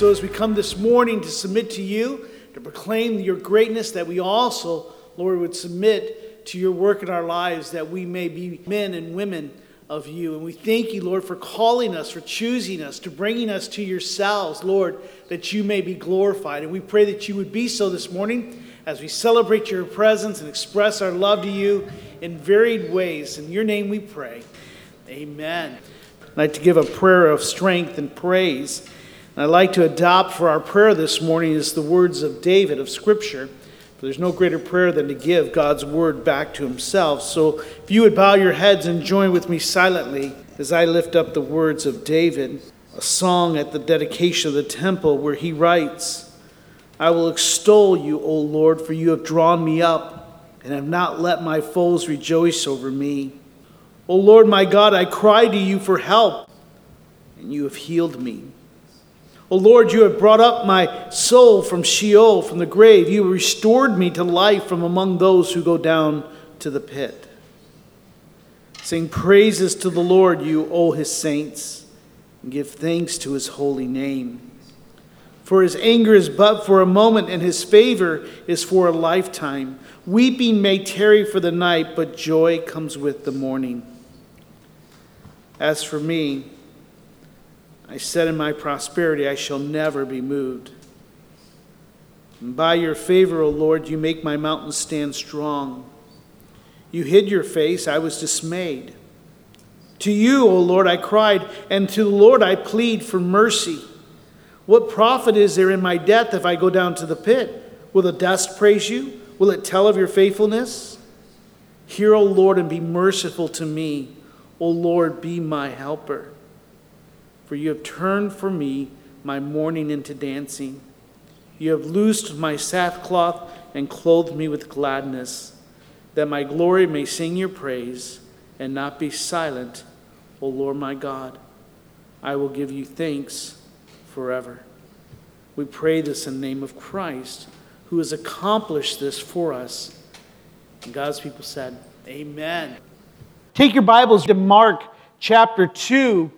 So, as we come this morning to submit to you, to proclaim your greatness, that we also, Lord, would submit to your work in our lives, that we may be men and women of you. And we thank you, Lord, for calling us, for choosing us, to bringing us to yourselves, Lord, that you may be glorified. And we pray that you would be so this morning as we celebrate your presence and express our love to you in varied ways. In your name we pray. Amen. I'd like to give a prayer of strength and praise. I'd like to adopt for our prayer this morning is the words of David of Scripture. For There's no greater prayer than to give God's word back to himself. So if you would bow your heads and join with me silently as I lift up the words of David, a song at the dedication of the temple where he writes, I will extol you, O Lord, for you have drawn me up and have not let my foes rejoice over me. O Lord my God, I cry to you for help, and you have healed me. O Lord, you have brought up my soul from Sheol, from the grave. You restored me to life from among those who go down to the pit. Sing praises to the Lord, you, O his saints, and give thanks to his holy name. For his anger is but for a moment, and his favor is for a lifetime. Weeping may tarry for the night, but joy comes with the morning. As for me, I said in my prosperity, I shall never be moved. And by your favor, O Lord, you make my mountain stand strong. You hid your face, I was dismayed. To you, O Lord, I cried, and to the Lord I plead for mercy. What profit is there in my death if I go down to the pit? Will the dust praise you? Will it tell of your faithfulness? Hear, O Lord, and be merciful to me. O Lord, be my helper for you have turned for me my mourning into dancing. You have loosed my sackcloth and clothed me with gladness, that my glory may sing your praise and not be silent, O Lord my God. I will give you thanks forever. We pray this in the name of Christ, who has accomplished this for us. And God's people said, Amen. Take your Bibles to Mark chapter 2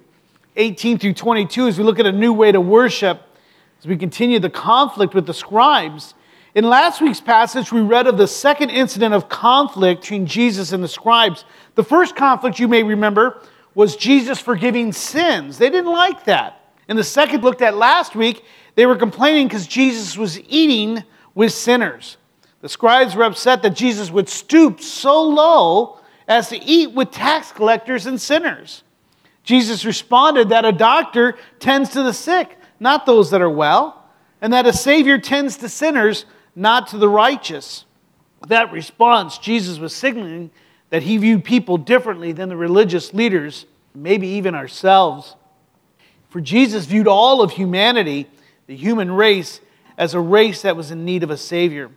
18 through 22 as we look at a new way to worship, as we continue the conflict with the scribes. In last week's passage, we read of the second incident of conflict between Jesus and the scribes. The first conflict, you may remember, was Jesus forgiving sins. They didn't like that. And the second looked at last week, they were complaining because Jesus was eating with sinners. The scribes were upset that Jesus would stoop so low as to eat with tax collectors and sinners. Jesus responded that a doctor tends to the sick, not those that are well, and that a Savior tends to sinners, not to the righteous. With that response, Jesus was signaling that he viewed people differently than the religious leaders, maybe even ourselves. For Jesus viewed all of humanity, the human race, as a race that was in need of a Savior.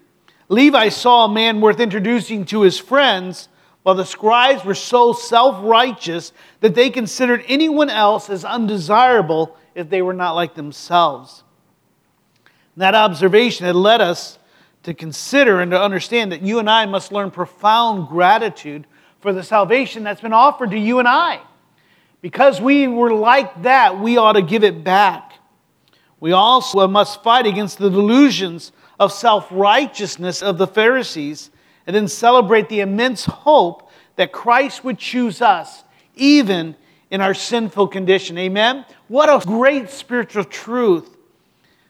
Levi saw a man worth introducing to his friends while the scribes were so self righteous that they considered anyone else as undesirable if they were not like themselves. that observation had led us to consider and to understand that you and I must learn profound gratitude for the salvation that's been offered to you and I. Because we were like that, we ought to give it back. We also must fight against the delusions of self righteousness of the Pharisees and then celebrate the immense hope that Christ would choose us even in our sinful condition. Amen? What a great spiritual truth.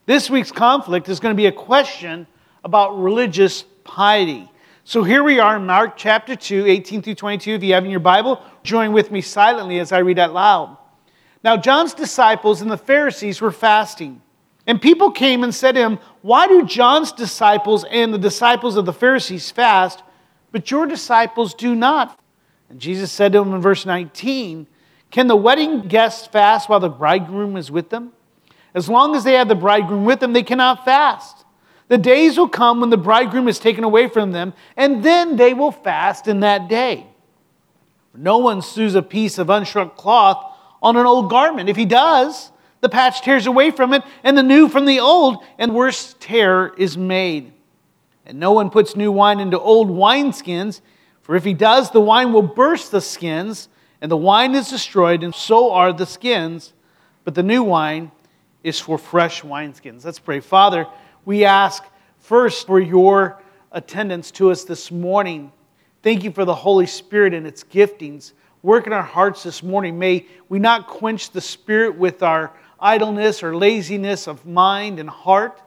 This week's conflict is going to be a question about religious piety. So here we are in Mark chapter 2, 18 through 22. If you have in your Bible, join with me silently as I read out loud. Now, John's disciples and the Pharisees were fasting. And people came and said to him, Why do John's disciples and the disciples of the Pharisees fast, but your disciples do not? And Jesus said to them in verse 19, Can the wedding guests fast while the bridegroom is with them? As long as they have the bridegroom with them, they cannot fast. The days will come when the bridegroom is taken away from them, and then they will fast in that day. No one sews a piece of unshrunk cloth on an old garment. If he does, the patch tears away from it, and the new from the old, and worse tear is made. And no one puts new wine into old wineskins, for if he does, the wine will burst the skins, and the wine is destroyed, and so are the skins. But the new wine is for fresh wineskins. Let's pray. Father, we ask first for your attendance to us this morning. Thank you for the Holy Spirit and its giftings. Work in our hearts this morning. May we not quench the Spirit with our idleness or laziness of mind and heart.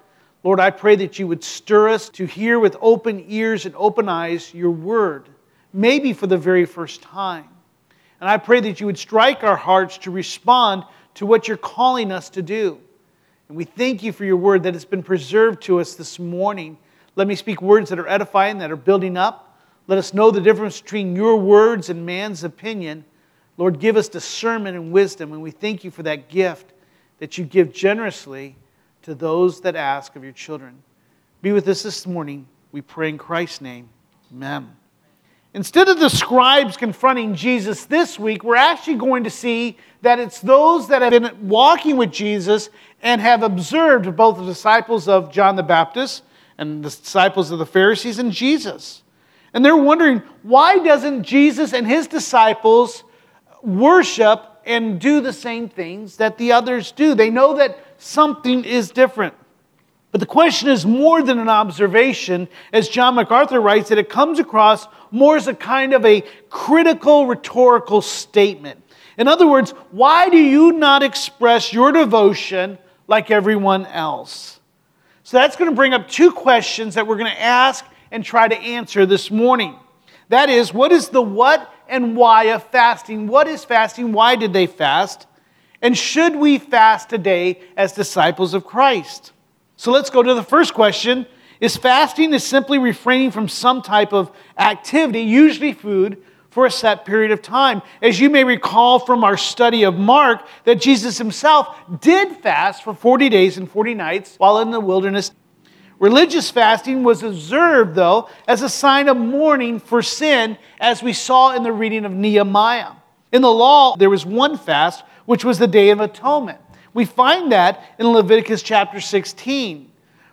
Lord, I pray that you would stir us to hear with open ears and open eyes your word, maybe for the very first time. And I pray that you would strike our hearts to respond to what you're calling us to do. And we thank you for your word that has been preserved to us this morning. Let me speak words that are edifying, that are building up. Let us know the difference between your words and man's opinion. Lord, give us discernment and wisdom, and we thank you for that gift that you give generously to those that ask of your children. Be with us this morning. We pray in Christ's name. Amen. Instead of the scribes confronting Jesus this week, we're actually going to see that it's those that have been walking with Jesus and have observed both the disciples of John the Baptist and the disciples of the Pharisees and Jesus. And they're wondering why doesn't Jesus and his disciples worship and do the same things that the others do? They know that something is different. But the question is more than an observation, as John MacArthur writes, that it comes across more as a kind of a critical rhetorical statement. In other words, why do you not express your devotion like everyone else? So that's going to bring up two questions that we're going to ask and try to answer this morning. That is, what is the what and why of fasting? What is fasting? Why did they fast? And should we fast today as disciples of Christ? So let's go to the first question. Is fasting is simply refraining from some type of activity, usually food, for a set period of time. As you may recall from our study of Mark, that Jesus himself did fast for 40 days and 40 nights while in the wilderness. Religious fasting was observed, though, as a sign of mourning for sin, as we saw in the reading of Nehemiah. In the law, there was one fast which was the Day of Atonement. We find that in Leviticus chapter 16,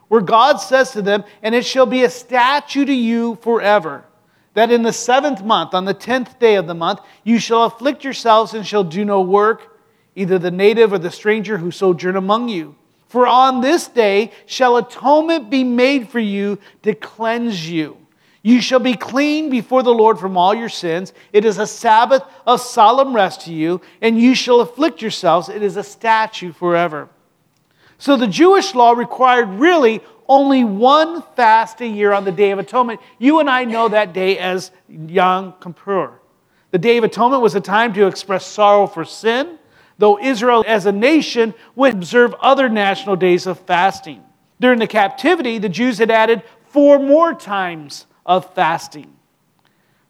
where God says to them, And it shall be a statute to you forever, that in the seventh month, on the tenth day of the month, you shall afflict yourselves and shall do no work, either the native or the stranger who sojourn among you. For on this day shall atonement be made for you to cleanse you. You shall be clean before the Lord from all your sins. It is a Sabbath of solemn rest to you, and you shall afflict yourselves. It is a statute forever. So the Jewish law required really only one fast a year on the Day of Atonement. You and I know that day as Yom Kippur. The Day of Atonement was a time to express sorrow for sin, though Israel as a nation would observe other national days of fasting. During the captivity, the Jews had added four more times of fasting.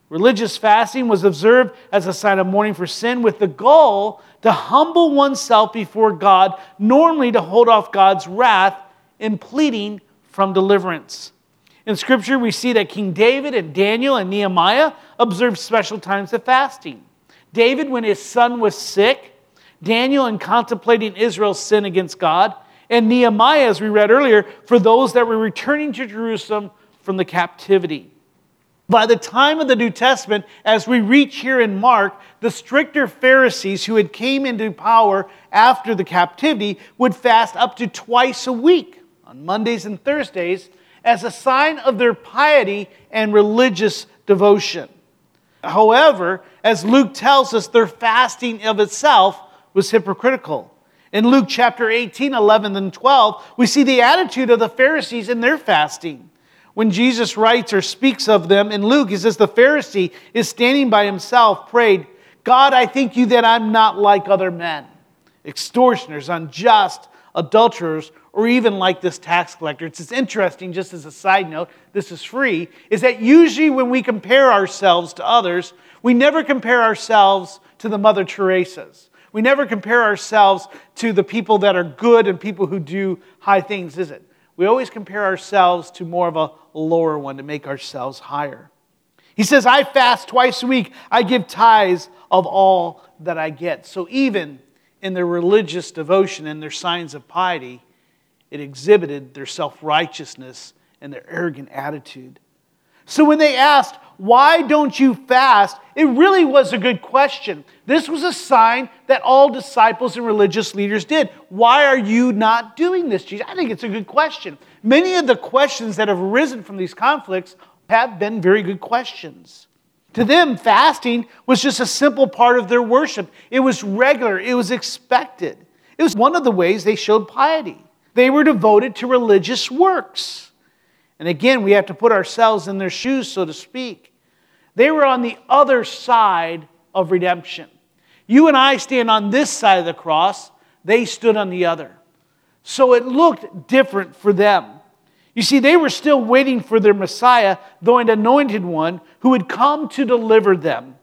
Religious fasting was observed as a sign of mourning for sin with the goal to humble oneself before God, normally to hold off God's wrath in pleading from deliverance. In Scripture, we see that King David and Daniel and Nehemiah observed special times of fasting. David, when his son was sick, Daniel, in contemplating Israel's sin against God, and Nehemiah, as we read earlier, for those that were returning to Jerusalem from the captivity. By the time of the New Testament, as we reach here in Mark, the stricter Pharisees who had came into power after the captivity would fast up to twice a week on Mondays and Thursdays as a sign of their piety and religious devotion. However, as Luke tells us, their fasting of itself was hypocritical. In Luke chapter 18, 11, and 12, we see the attitude of the Pharisees in their fasting when Jesus writes or speaks of them in Luke, he says, The Pharisee is standing by himself, prayed, God, I thank you that I'm not like other men, extortioners, unjust, adulterers, or even like this tax collector. It's interesting, just as a side note, this is free, is that usually when we compare ourselves to others, we never compare ourselves to the Mother Teresa's. We never compare ourselves to the people that are good and people who do high things, is it? we always compare ourselves to more of a lower one to make ourselves higher. He says, I fast twice a week. I give tithes of all that I get. So even in their religious devotion and their signs of piety, it exhibited their self righteousness and their arrogant attitude. So when they asked, Why don't you fast? it really was a good question. This was a sign that all disciples and religious leaders did. Why are you not doing this, Jesus? I think it's a good question. Many of the questions that have arisen from these conflicts have been very good questions. To them, fasting was just a simple part of their worship. It was regular, it was expected. It was one of the ways they showed piety. They were devoted to religious works. And again, we have to put ourselves in their shoes, so to speak. They were on the other side of redemption. You and I stand on this side of the cross, they stood on the other. So it looked different for them. You see, they were still waiting for their Messiah, though an anointed one, who would come to deliver them.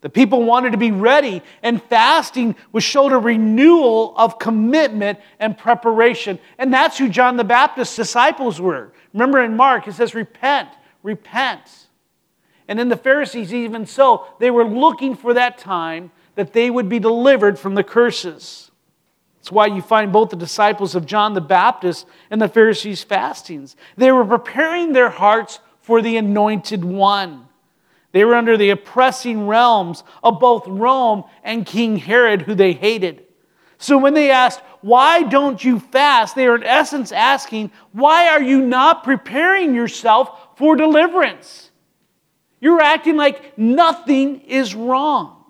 The people wanted to be ready, and fasting was showed a renewal of commitment and preparation. And that's who John the Baptist's disciples were. Remember in Mark, it says, Repent, repent. And in the Pharisees, even so, they were looking for that time that they would be delivered from the curses. That's why you find both the disciples of John the Baptist and the Pharisees fastings. They were preparing their hearts for the anointed one. They were under the oppressing realms of both Rome and King Herod, who they hated. So when they asked, Why don't you fast? they are in essence asking, Why are you not preparing yourself for deliverance? You're acting like nothing is wrong.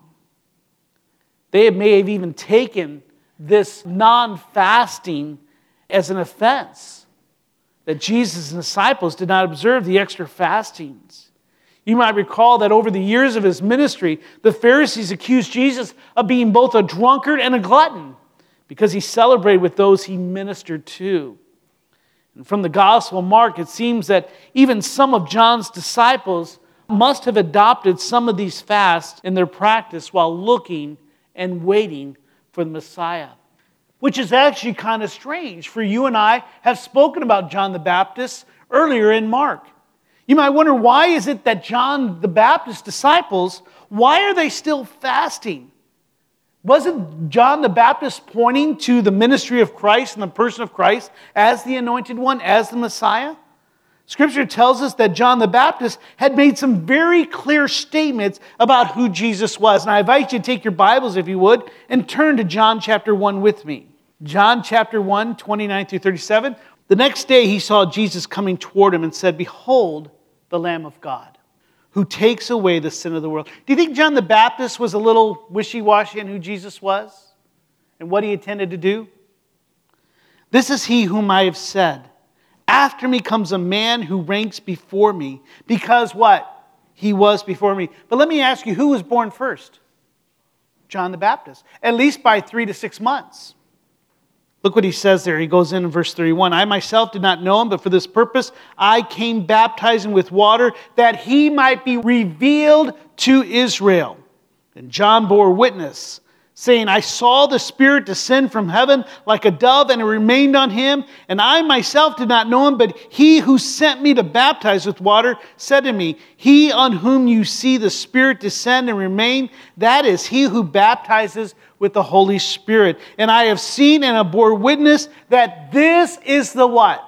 They may have even taken this non fasting as an offense, that Jesus' disciples did not observe the extra fastings. You might recall that over the years of his ministry, the Pharisees accused Jesus of being both a drunkard and a glutton because he celebrated with those he ministered to. And from the Gospel of Mark, it seems that even some of John's disciples must have adopted some of these fasts in their practice while looking and waiting for the Messiah. Which is actually kind of strange, for you and I have spoken about John the Baptist earlier in Mark. You might wonder why is it that John the Baptist's disciples, why are they still fasting? Wasn't John the Baptist pointing to the ministry of Christ and the person of Christ as the anointed one, as the Messiah? Scripture tells us that John the Baptist had made some very clear statements about who Jesus was. And I invite you to take your Bibles, if you would, and turn to John chapter 1 with me. John chapter 1, 29 through 37. The next day he saw Jesus coming toward him and said, Behold, the Lamb of God, who takes away the sin of the world. Do you think John the Baptist was a little wishy washy on who Jesus was and what he intended to do? This is he whom I have said. After me comes a man who ranks before me, because what? He was before me. But let me ask you, who was born first? John the Baptist, at least by three to six months. Look what he says there. He goes in in verse 31. I myself did not know him, but for this purpose I came baptizing with water that he might be revealed to Israel. And John bore witness saying, I saw the Spirit descend from heaven like a dove, and it remained on him. And I myself did not know him, but he who sent me to baptize with water said to me, He on whom you see the Spirit descend and remain, that is he who baptizes with the Holy Spirit. And I have seen and have bore witness that this is the what?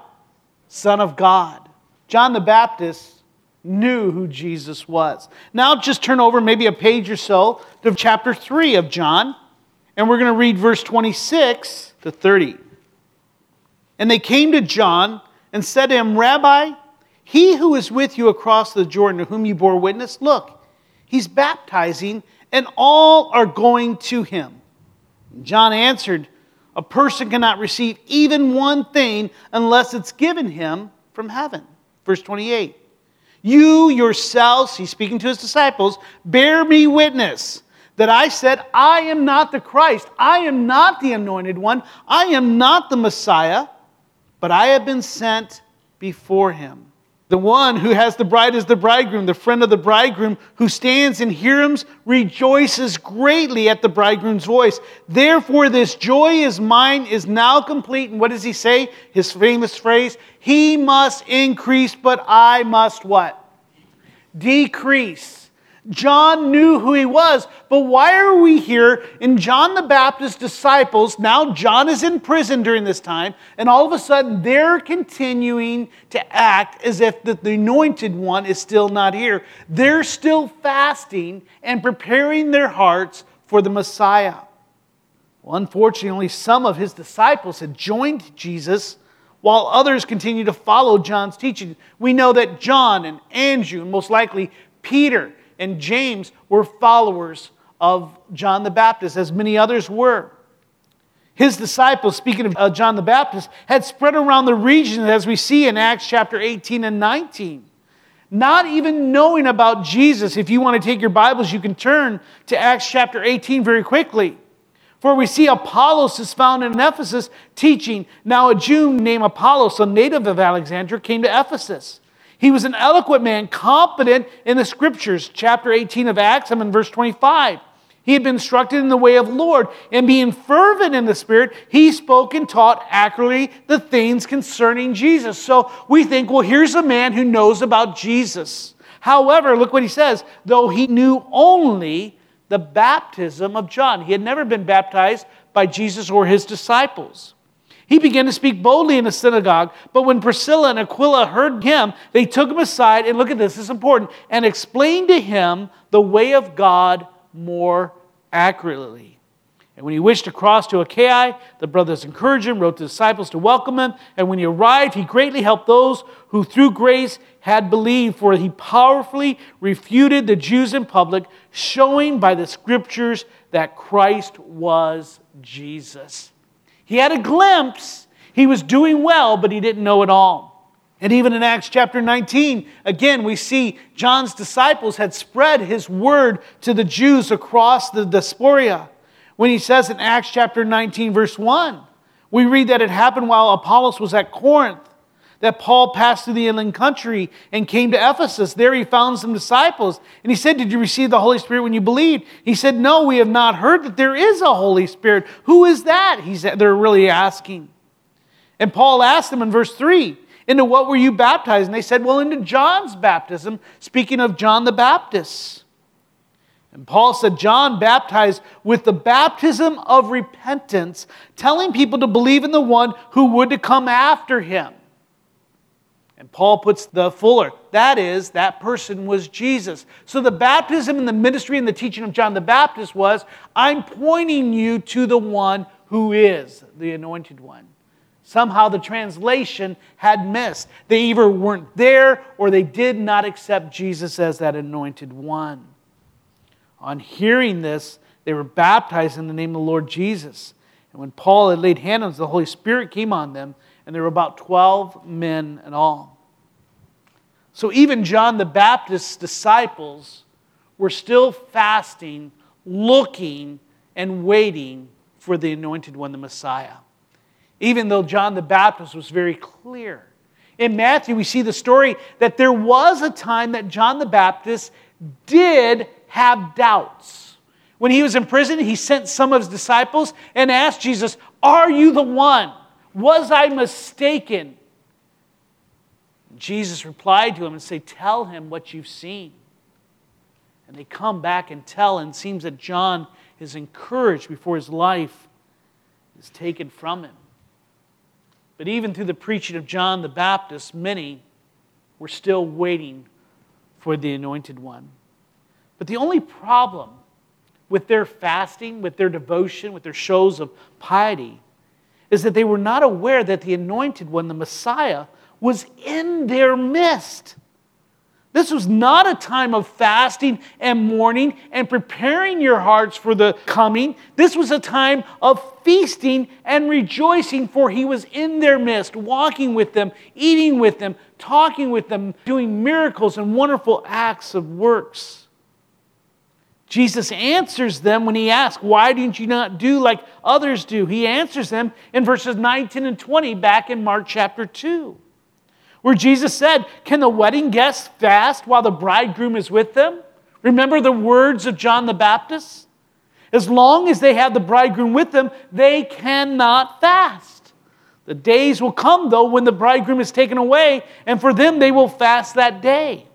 Son of God. John the Baptist knew who Jesus was. Now just turn over maybe a page or so to chapter 3 of John, and we're going to read verse 26 to 30. And they came to John and said to him, Rabbi, he who is with you across the Jordan, to whom you bore witness, look, he's baptizing, and all are going to him. John answered, A person cannot receive even one thing unless it's given him from heaven. Verse 28. You yourselves, he's speaking to his disciples, bear me witness that I said, I am not the Christ. I am not the anointed one. I am not the Messiah, but I have been sent before him. The one who has the bride is the bridegroom. The friend of the bridegroom who stands and hears him rejoices greatly at the bridegroom's voice. Therefore, this joy is mine is now complete. And what does he say? His famous phrase He must increase, but I must what? Decrease. John knew who he was, but why are we here in John the Baptist's disciples? Now, John is in prison during this time, and all of a sudden they're continuing to act as if the, the anointed one is still not here. They're still fasting and preparing their hearts for the Messiah. Well, unfortunately, some of his disciples had joined Jesus while others continued to follow John's teaching. We know that John and Andrew, and most likely Peter, and James were followers of John the Baptist, as many others were. His disciples, speaking of uh, John the Baptist, had spread around the region, as we see in Acts chapter 18 and 19. Not even knowing about Jesus. If you want to take your Bibles, you can turn to Acts chapter 18 very quickly. For we see Apollos is found in Ephesus teaching. Now, a Jew named Apollos, a native of Alexandria, came to Ephesus. He was an eloquent man, competent in the scriptures. Chapter 18 of Acts, I'm in verse 25. He had been instructed in the way of the Lord, and being fervent in the Spirit, he spoke and taught accurately the things concerning Jesus. So we think, well, here's a man who knows about Jesus. However, look what he says though he knew only the baptism of John, he had never been baptized by Jesus or his disciples. He began to speak boldly in the synagogue, but when Priscilla and Aquila heard him, they took him aside, and look at this, this is important, and explained to him the way of God more accurately. And when he wished to cross to Achaia, the brothers encouraged him, wrote to the disciples to welcome him. And when he arrived, he greatly helped those who through grace had believed, for he powerfully refuted the Jews in public, showing by the scriptures that Christ was Jesus. He had a glimpse. He was doing well, but he didn't know it all. And even in Acts chapter 19, again, we see John's disciples had spread his word to the Jews across the diaspora. When he says in Acts chapter 19, verse 1, we read that it happened while Apollos was at Corinth that Paul passed through the inland country and came to Ephesus. There he found some disciples. And he said, Did you receive the Holy Spirit when you believed? He said, No, we have not heard that there is a Holy Spirit. Who is that? He said, They're really asking. And Paul asked them in verse 3, Into what were you baptized? And they said, Well, into John's baptism, speaking of John the Baptist. And Paul said, John baptized with the baptism of repentance, telling people to believe in the one who would to come after him. And Paul puts the fuller. That is, that person was Jesus. So the baptism and the ministry and the teaching of John the Baptist was I'm pointing you to the one who is the anointed one. Somehow the translation had missed. They either weren't there or they did not accept Jesus as that anointed one. On hearing this, they were baptized in the name of the Lord Jesus. And when Paul had laid hands on them, the Holy Spirit came on them and there were about 12 men in all. So even John the Baptist's disciples were still fasting, looking, and waiting for the anointed one, the Messiah. Even though John the Baptist was very clear. In Matthew, we see the story that there was a time that John the Baptist did have doubts. When he was in prison, he sent some of his disciples and asked Jesus, Are you the one? Was I mistaken? Jesus replied to him and said, Tell him what you've seen. And they come back and tell, and it seems that John is encouraged before his life is taken from him. But even through the preaching of John the Baptist, many were still waiting for the anointed one. But the only problem with their fasting, with their devotion, with their shows of piety, is that they were not aware that the anointed one, the Messiah, was in their midst. This was not a time of fasting and mourning and preparing your hearts for the coming. This was a time of feasting and rejoicing, for he was in their midst, walking with them, eating with them, talking with them, doing miracles and wonderful acts of works. Jesus answers them when he asks, Why didn't you not do like others do? He answers them in verses 19 and 20 back in Mark chapter 2, where Jesus said, Can the wedding guests fast while the bridegroom is with them? Remember the words of John the Baptist? As long as they have the bridegroom with them, they cannot fast. The days will come, though, when the bridegroom is taken away, and for them they will fast that day.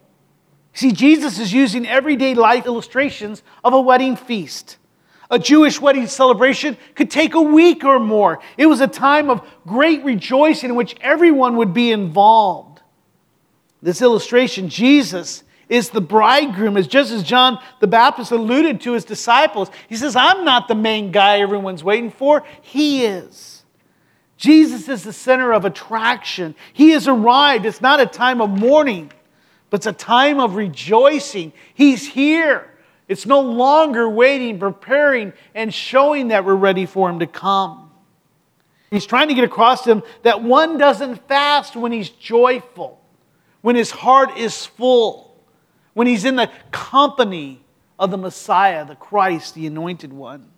See, Jesus is using everyday life illustrations of a wedding feast. A Jewish wedding celebration could take a week or more. It was a time of great rejoicing in which everyone would be involved. This illustration, Jesus is the bridegroom, is just as John the Baptist alluded to his disciples. He says, I'm not the main guy everyone's waiting for, he is. Jesus is the center of attraction. He has arrived. It's not a time of mourning, but it's a time of rejoicing. He's here. It's no longer waiting, preparing, and showing that we're ready for Him to come. He's trying to get across to them that one doesn't fast when he's joyful, when his heart is full, when he's in the company of the Messiah, the Christ, the anointed one.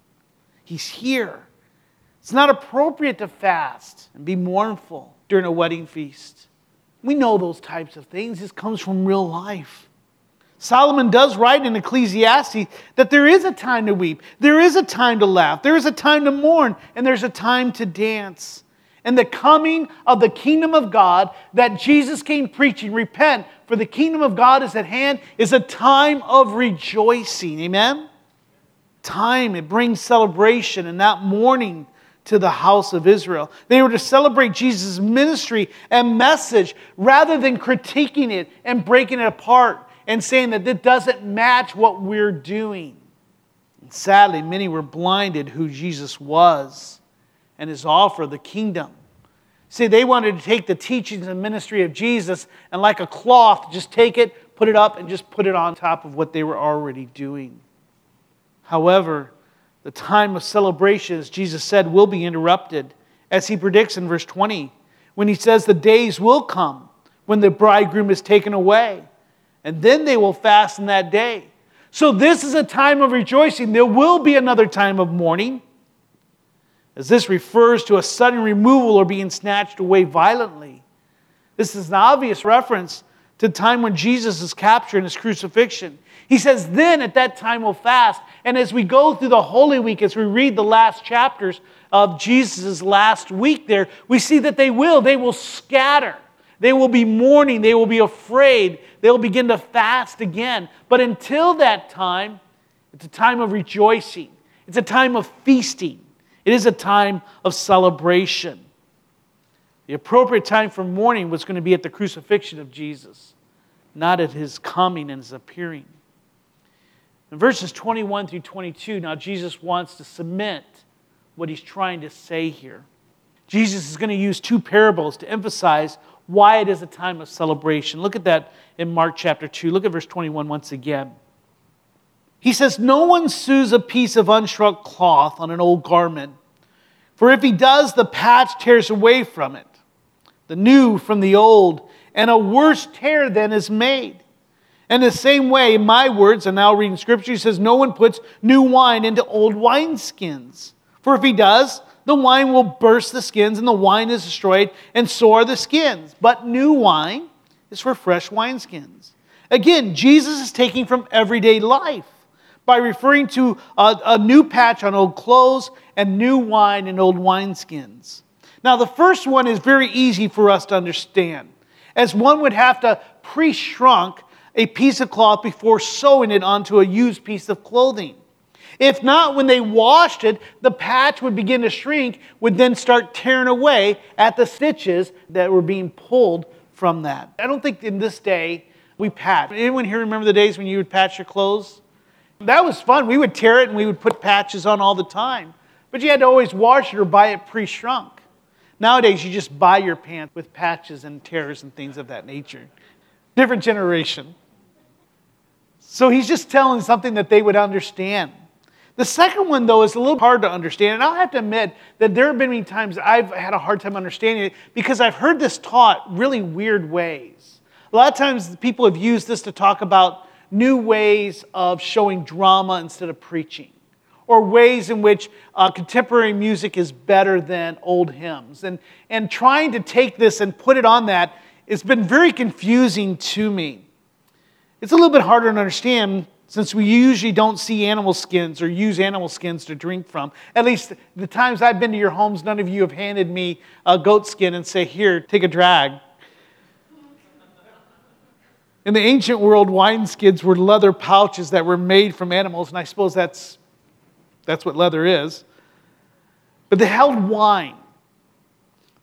He's here. It's not appropriate to fast and be mournful during a wedding feast. We know those types of things. This comes from real life. Solomon does write in Ecclesiastes that there is a time to weep, there is a time to laugh, there is a time to mourn, and there's a time to dance. And the coming of the kingdom of God that Jesus came preaching, repent, for the kingdom of God is at hand, is a time of rejoicing. Amen? Time, it brings celebration and not mourning to the house of Israel. They were to celebrate Jesus' ministry and message rather than critiquing it and breaking it apart and saying that it doesn't match what we're doing. And sadly, many were blinded who Jesus was and his offer, of the kingdom. See, they wanted to take the teachings and ministry of Jesus and, like a cloth, just take it, put it up, and just put it on top of what they were already doing. However, the time of celebration, as Jesus said, will be interrupted, as he predicts in verse 20, when he says, The days will come when the bridegroom is taken away and then they will fast in that day. So, this is a time of rejoicing. There will be another time of mourning, as this refers to a sudden removal or being snatched away violently. This is an obvious reference to the time when Jesus is captured in his crucifixion. He says, Then at that time we'll fast. And as we go through the Holy Week, as we read the last chapters of Jesus' last week there, we see that they will. They will scatter. They will be mourning. They will be afraid. They will begin to fast again. But until that time, it's a time of rejoicing, it's a time of feasting, it is a time of celebration. The appropriate time for mourning was going to be at the crucifixion of Jesus, not at his coming and his appearing. In verses 21 through 22, now Jesus wants to cement what he's trying to say here. Jesus is going to use two parables to emphasize why it is a time of celebration. Look at that in Mark chapter 2. Look at verse 21 once again. He says, No one sews a piece of unshrunk cloth on an old garment, for if he does, the patch tears away from it, the new from the old, and a worse tear then is made. And the same way, my words, and now reading scripture, he says, No one puts new wine into old wineskins. For if he does, the wine will burst the skins, and the wine is destroyed, and so are the skins. But new wine is for fresh wineskins. Again, Jesus is taking from everyday life by referring to a, a new patch on old clothes and new wine in old wineskins. Now, the first one is very easy for us to understand, as one would have to pre shrunk a piece of cloth before sewing it onto a used piece of clothing. If not, when they washed it, the patch would begin to shrink, would then start tearing away at the stitches that were being pulled from that. I don't think in this day we patch. Anyone here remember the days when you would patch your clothes? That was fun. We would tear it and we would put patches on all the time. But you had to always wash it or buy it pre shrunk. Nowadays, you just buy your pants with patches and tears and things of that nature. Different generation. So he's just telling something that they would understand. The second one, though, is a little hard to understand. And I'll have to admit that there have been many times I've had a hard time understanding it because I've heard this taught really weird ways. A lot of times people have used this to talk about new ways of showing drama instead of preaching, or ways in which uh, contemporary music is better than old hymns. And, and trying to take this and put it on that it's been very confusing to me. It's a little bit harder to understand since we usually don't see animal skins or use animal skins to drink from. At least the times I've been to your homes, none of you have handed me a goat skin and say, Here, take a drag. In the ancient world, wine skins were leather pouches that were made from animals, and I suppose that's, that's what leather is. But they held wine.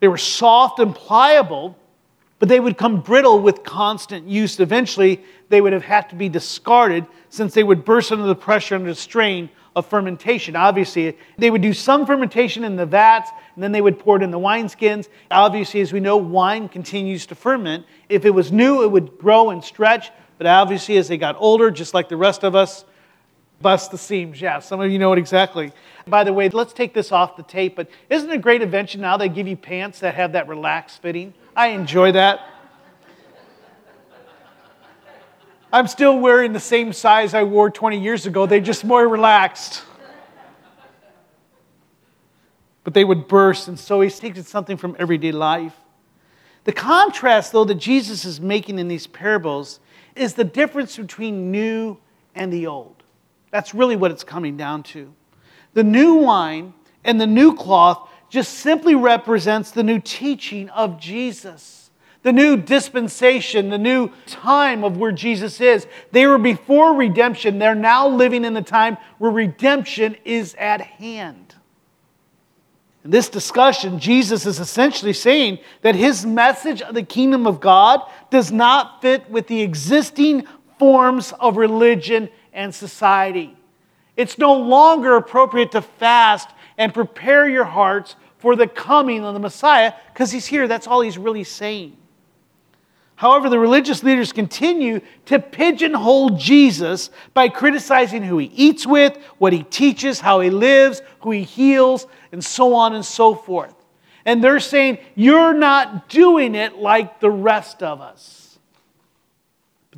They were soft and pliable, but they would come brittle with constant use. Eventually, they would have had to be discarded since they would burst under the pressure under the strain of fermentation. Obviously, they would do some fermentation in the vats, and then they would pour it in the wineskins. Obviously, as we know, wine continues to ferment. If it was new, it would grow and stretch, but obviously, as they got older, just like the rest of us, bust the seams. Yeah, some of you know it exactly. By the way, let's take this off the tape, but isn't it a great invention now they give you pants that have that relaxed fitting? I enjoy that. I'm still wearing the same size I wore 20 years ago, they're just more relaxed. But they would burst, and so he's taking something from everyday life. The contrast, though, that Jesus is making in these parables is the difference between new and the old. That's really what it's coming down to. The new wine and the new cloth just simply represents the new teaching of Jesus, the new dispensation, the new time of where Jesus is. They were before redemption. They're now living in the time where redemption is at hand. In this discussion, Jesus is essentially saying that his message of the kingdom of God does not fit with the existing forms of religion and society. It's no longer appropriate to fast and prepare your hearts for the coming of the Messiah because he's here. That's all he's really saying. However, the religious leaders continue to pigeonhole Jesus by criticizing who he eats with, what he teaches, how he lives, who he heals, and so on and so forth. And they're saying, You're not doing it like the rest of us.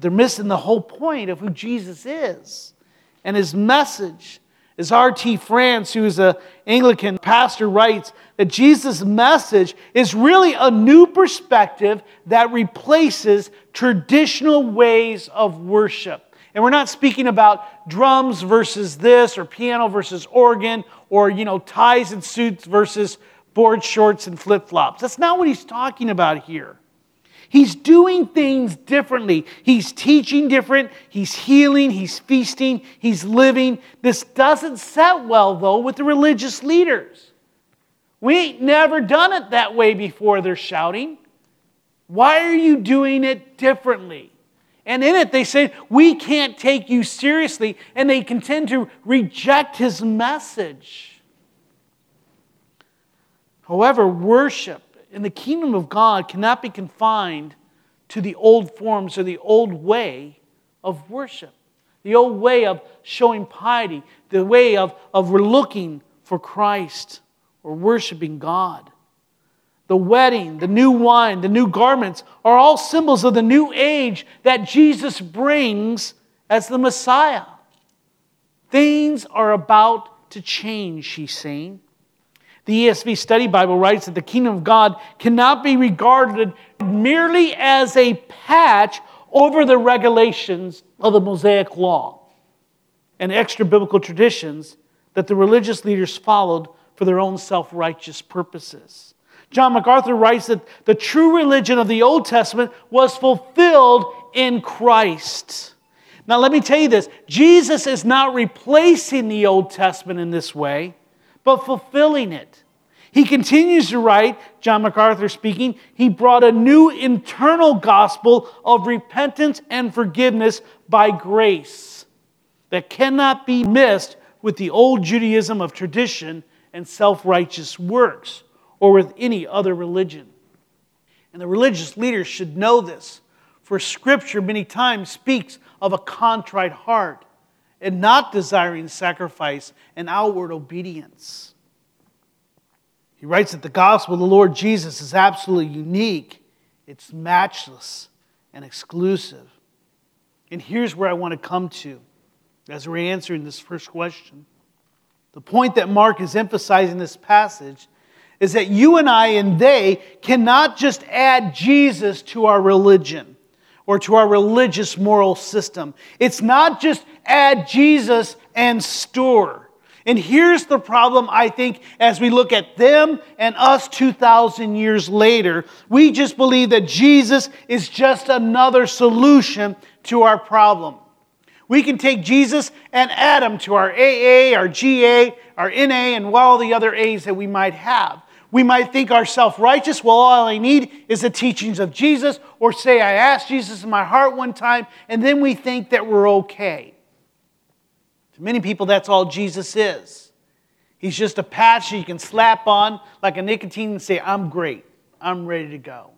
They're missing the whole point of who Jesus is and his message. As R.T. France, who is an Anglican pastor, writes that Jesus' message is really a new perspective that replaces traditional ways of worship. And we're not speaking about drums versus this or piano versus organ or, you know, ties and suits versus board shorts and flip flops. That's not what he's talking about here. He's doing things differently. He's teaching different. He's healing. He's feasting. He's living. This doesn't set well, though, with the religious leaders. We ain't never done it that way before, they're shouting. Why are you doing it differently? And in it, they say, We can't take you seriously. And they contend to reject his message. However, worship in the kingdom of God cannot be confined to the old forms or the old way of worship, the old way of showing piety, the way of, of looking for Christ or worshiping God. The wedding, the new wine, the new garments are all symbols of the new age that Jesus brings as the Messiah. Things are about to change, he's saying. The ESV Study Bible writes that the kingdom of God cannot be regarded merely as a patch over the regulations of the Mosaic law and extra biblical traditions that the religious leaders followed for their own self righteous purposes. John MacArthur writes that the true religion of the Old Testament was fulfilled in Christ. Now, let me tell you this Jesus is not replacing the Old Testament in this way but fulfilling it. He continues to write, John MacArthur speaking, he brought a new internal gospel of repentance and forgiveness by grace that cannot be missed with the old Judaism of tradition and self righteous works or with any other religion. And the religious leaders should know this, for Scripture many times speaks of a contrite heart and not desiring sacrifice and outward obedience. He writes that the gospel of the Lord Jesus is absolutely unique, it's matchless and exclusive. And here's where I want to come to as we're answering this first question. The point that Mark is emphasizing in this passage is that you and I and they cannot just add Jesus to our religion or to our religious moral system. It's not just add Jesus and store. And here's the problem, I think, as we look at them and us 2,000 years later. We just believe that Jesus is just another solution to our problem. We can take Jesus and add him to our AA, our GA, our NA, and all the other A's that we might have. We might think ourselves righteous. Well, all I need is the teachings of Jesus, or say, I asked Jesus in my heart one time, and then we think that we're okay. To many people, that's all Jesus is. He's just a patch you can slap on like a nicotine and say, I'm great. I'm ready to go.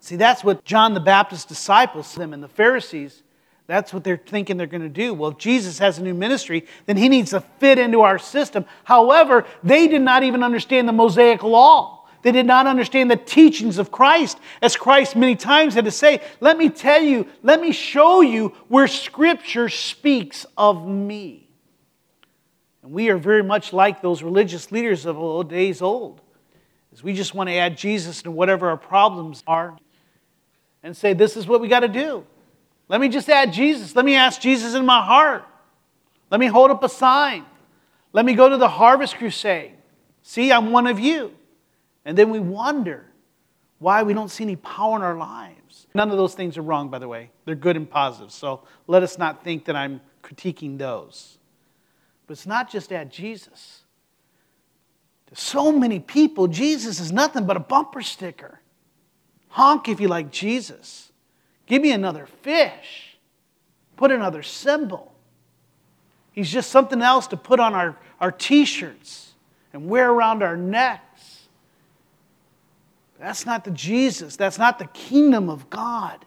See, that's what John the Baptist's disciples, them and the Pharisees, that's what they're thinking they're going to do. Well, Jesus has a new ministry, then he needs to fit into our system. However, they did not even understand the Mosaic law. They did not understand the teachings of Christ, as Christ many times had to say, Let me tell you, let me show you where Scripture speaks of me. And we are very much like those religious leaders of old days old, as we just want to add Jesus to whatever our problems are and say, This is what we got to do. Let me just add Jesus. Let me ask Jesus in my heart. Let me hold up a sign. Let me go to the harvest crusade. See, I'm one of you. And then we wonder why we don't see any power in our lives. None of those things are wrong, by the way. They're good and positive. So let us not think that I'm critiquing those. But it's not just at Jesus. To so many people, Jesus is nothing but a bumper sticker. Honk if you like Jesus. Give me another fish. Put another symbol. He's just something else to put on our, our t shirts and wear around our necks. That's not the Jesus. That's not the kingdom of God.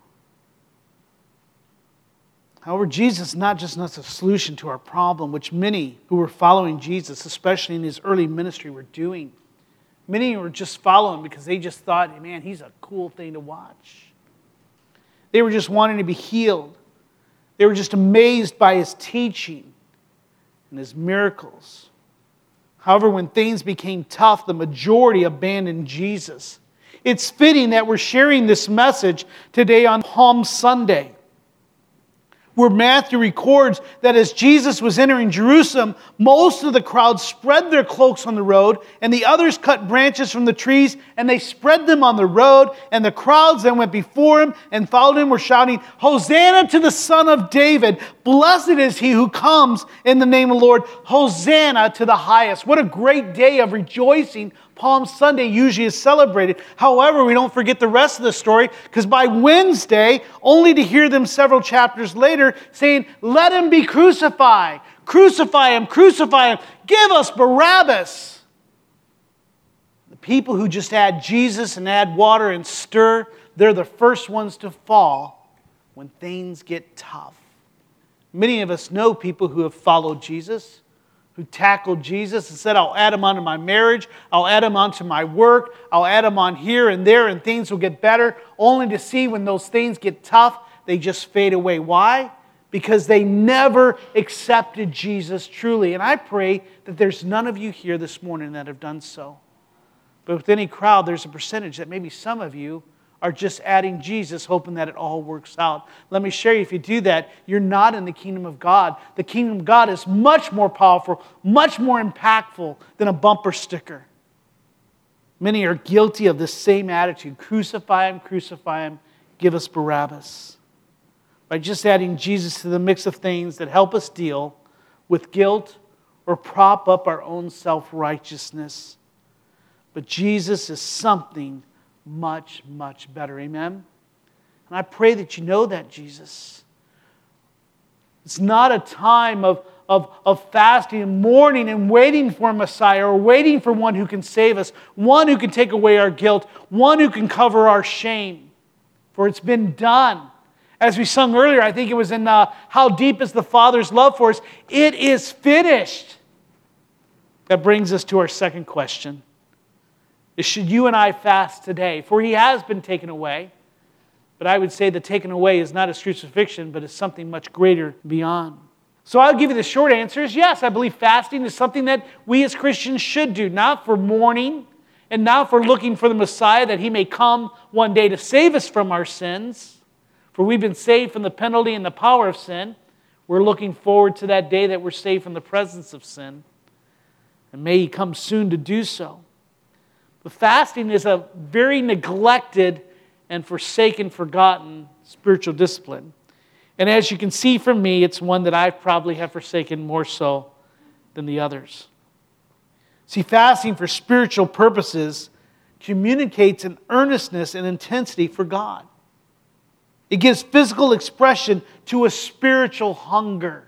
However, Jesus is not just not a solution to our problem, which many who were following Jesus, especially in his early ministry, were doing. Many were just following because they just thought, man, he's a cool thing to watch. They were just wanting to be healed. They were just amazed by his teaching and his miracles. However, when things became tough, the majority abandoned Jesus. It's fitting that we're sharing this message today on Palm Sunday where Matthew records that as Jesus was entering Jerusalem, most of the crowd spread their cloaks on the road, and the others cut branches from the trees and they spread them on the road. And the crowds that went before him and followed him were shouting, Hosanna to the Son of David! Blessed is he who comes in the name of the Lord! Hosanna to the highest! What a great day of rejoicing Palm Sunday usually is celebrated. However, we don't forget the rest of the story because by Wednesday, only to hear them several chapters later saying, Let him be crucified. Crucify him, crucify him. Give us Barabbas. The people who just add Jesus and add water and stir, they're the first ones to fall when things get tough. Many of us know people who have followed Jesus who tackled Jesus and said, I'll add him onto my marriage, I'll add him onto my work, I'll add him on here and there, and things will get better, only to see when those things get tough, they just fade away. Why? Because they never accepted Jesus truly. And I pray that there's none of you here this morning that have done so. But with any crowd, there's a percentage that maybe some of you are just adding Jesus, hoping that it all works out. Let me share you if you do that, you're not in the kingdom of God. The kingdom of God is much more powerful, much more impactful than a bumper sticker. Many are guilty of this same attitude crucify him, crucify him, give us Barabbas. By just adding Jesus to the mix of things that help us deal with guilt or prop up our own self righteousness. But Jesus is something much, much better. Amen? And I pray that you know that, Jesus. It's not a time of, of, of fasting and mourning and waiting for a Messiah or waiting for one who can save us, one who can take away our guilt, one who can cover our shame. For it's been done. As we sung earlier, I think it was in uh, How Deep is the Father's Love for Us? It is finished. That brings us to our second question is should you and I fast today? For he has been taken away. But I would say the taken away is not his crucifixion, but is something much greater beyond. So I'll give you the short answer is yes, I believe fasting is something that we as Christians should do, not for mourning and not for looking for the Messiah that he may come one day to save us from our sins, for we've been saved from the penalty and the power of sin. We're looking forward to that day that we're saved from the presence of sin. And may he come soon to do so. But fasting is a very neglected and forsaken, forgotten spiritual discipline. And as you can see from me, it's one that I probably have forsaken more so than the others. See, fasting for spiritual purposes communicates an earnestness and intensity for God. It gives physical expression to a spiritual hunger.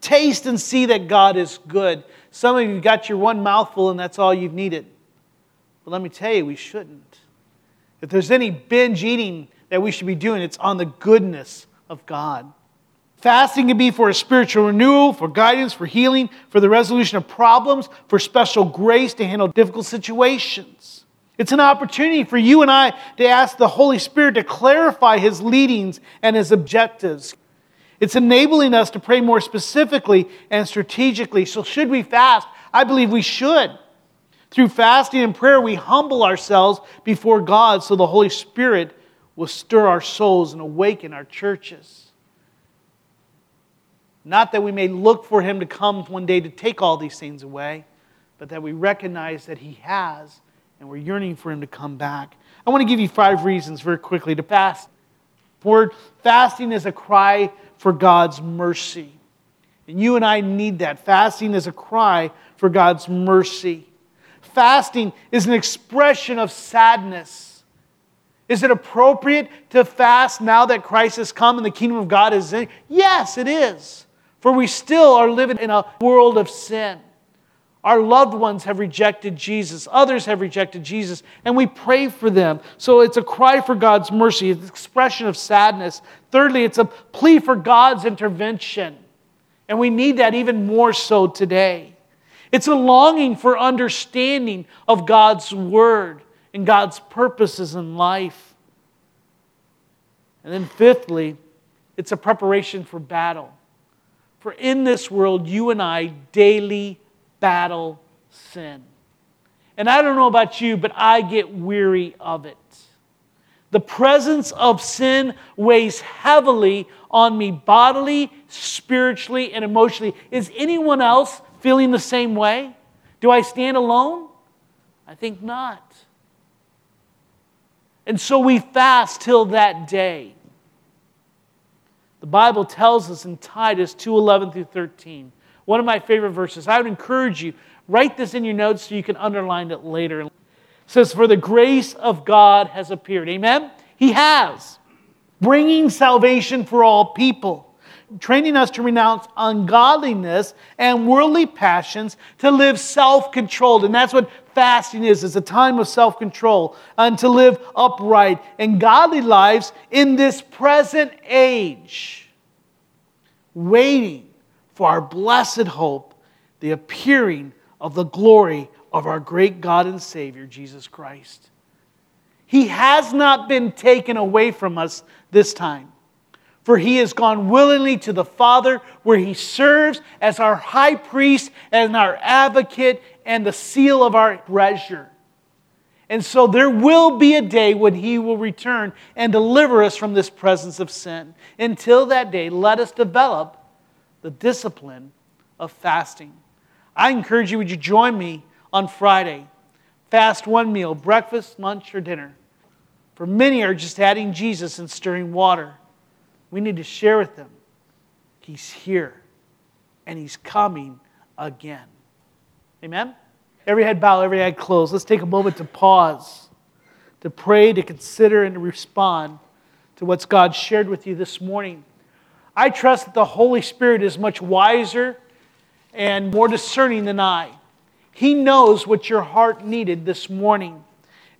Taste and see that God is good. Some of you got your one mouthful and that's all you've needed. But let me tell you, we shouldn't. If there's any binge eating that we should be doing, it's on the goodness of God. Fasting can be for a spiritual renewal, for guidance, for healing, for the resolution of problems, for special grace to handle difficult situations. It's an opportunity for you and I to ask the Holy Spirit to clarify His leadings and His objectives. It's enabling us to pray more specifically and strategically. So, should we fast? I believe we should. Through fasting and prayer, we humble ourselves before God so the Holy Spirit will stir our souls and awaken our churches. Not that we may look for Him to come one day to take all these things away, but that we recognize that He has and we're yearning for Him to come back. I want to give you five reasons very quickly to fast. Word fasting is a cry for God's mercy. And you and I need that. Fasting is a cry for God's mercy fasting is an expression of sadness. Is it appropriate to fast now that Christ has come and the kingdom of God is in? Yes, it is. For we still are living in a world of sin. Our loved ones have rejected Jesus. Others have rejected Jesus, and we pray for them. So it's a cry for God's mercy, it's an expression of sadness. Thirdly, it's a plea for God's intervention. And we need that even more so today. It's a longing for understanding of God's word and God's purposes in life. And then, fifthly, it's a preparation for battle. For in this world, you and I daily battle sin. And I don't know about you, but I get weary of it. The presence of sin weighs heavily on me bodily, spiritually, and emotionally. Is anyone else feeling the same way? Do I stand alone? I think not. And so we fast till that day. The Bible tells us in Titus 2:11 through 13, one of my favorite verses. I would encourage you, write this in your notes so you can underline it later. It says, For the grace of God has appeared. Amen? He has, bringing salvation for all people training us to renounce ungodliness and worldly passions to live self-controlled. And that's what fasting is. It's a time of self-control and to live upright and godly lives in this present age waiting for our blessed hope the appearing of the glory of our great god and savior jesus christ. He has not been taken away from us this time for he has gone willingly to the Father, where he serves as our high priest and our advocate and the seal of our treasure. And so there will be a day when he will return and deliver us from this presence of sin. Until that day, let us develop the discipline of fasting. I encourage you, would you join me on Friday? Fast one meal, breakfast, lunch, or dinner. For many are just adding Jesus and stirring water. We need to share with them He's here and He's coming again. Amen? Every head bow, every head closed. Let's take a moment to pause, to pray, to consider, and to respond to what's God shared with you this morning. I trust that the Holy Spirit is much wiser and more discerning than I. He knows what your heart needed this morning.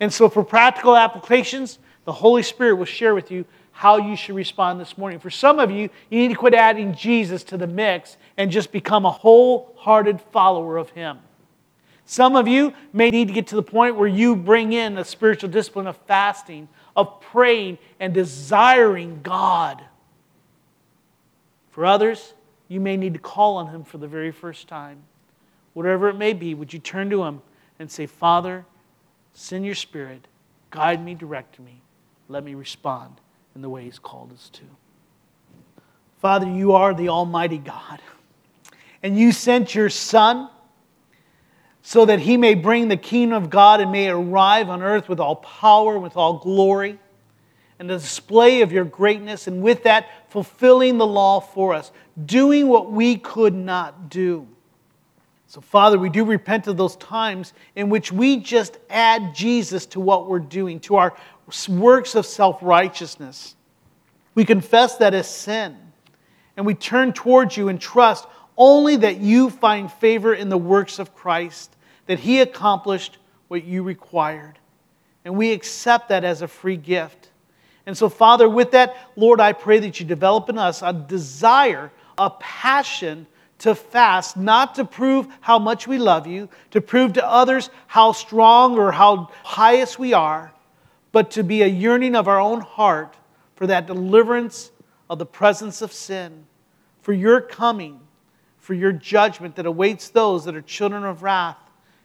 And so, for practical applications, the Holy Spirit will share with you how you should respond this morning. For some of you, you need to quit adding Jesus to the mix and just become a wholehearted follower of Him. Some of you may need to get to the point where you bring in a spiritual discipline of fasting, of praying, and desiring God. For others, you may need to call on Him for the very first time. Whatever it may be, would you turn to Him and say, Father, send your Spirit, guide me, direct me, let me respond in the way He's called us to. Father, you are the Almighty God, and you sent your Son so that he may bring the kingdom of God and may arrive on earth with all power, with all glory, and the display of your greatness, and with that, fulfilling the law for us, doing what we could not do. So, Father, we do repent of those times in which we just add Jesus to what we're doing, to our works of self righteousness. We confess that as sin, and we turn towards you and trust only that you find favor in the works of Christ, that he accomplished what you required. And we accept that as a free gift. And so, Father, with that, Lord, I pray that you develop in us a desire, a passion to fast, not to prove how much we love you, to prove to others how strong or how highest we are, but to be a yearning of our own heart for that deliverance of the presence of sin, for your coming, for your judgment that awaits those that are children of wrath,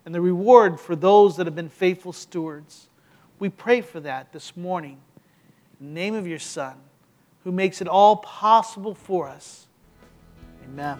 and the reward for those that have been faithful stewards. We pray for that this morning. In the name of your Son, who makes it all possible for us. Amen.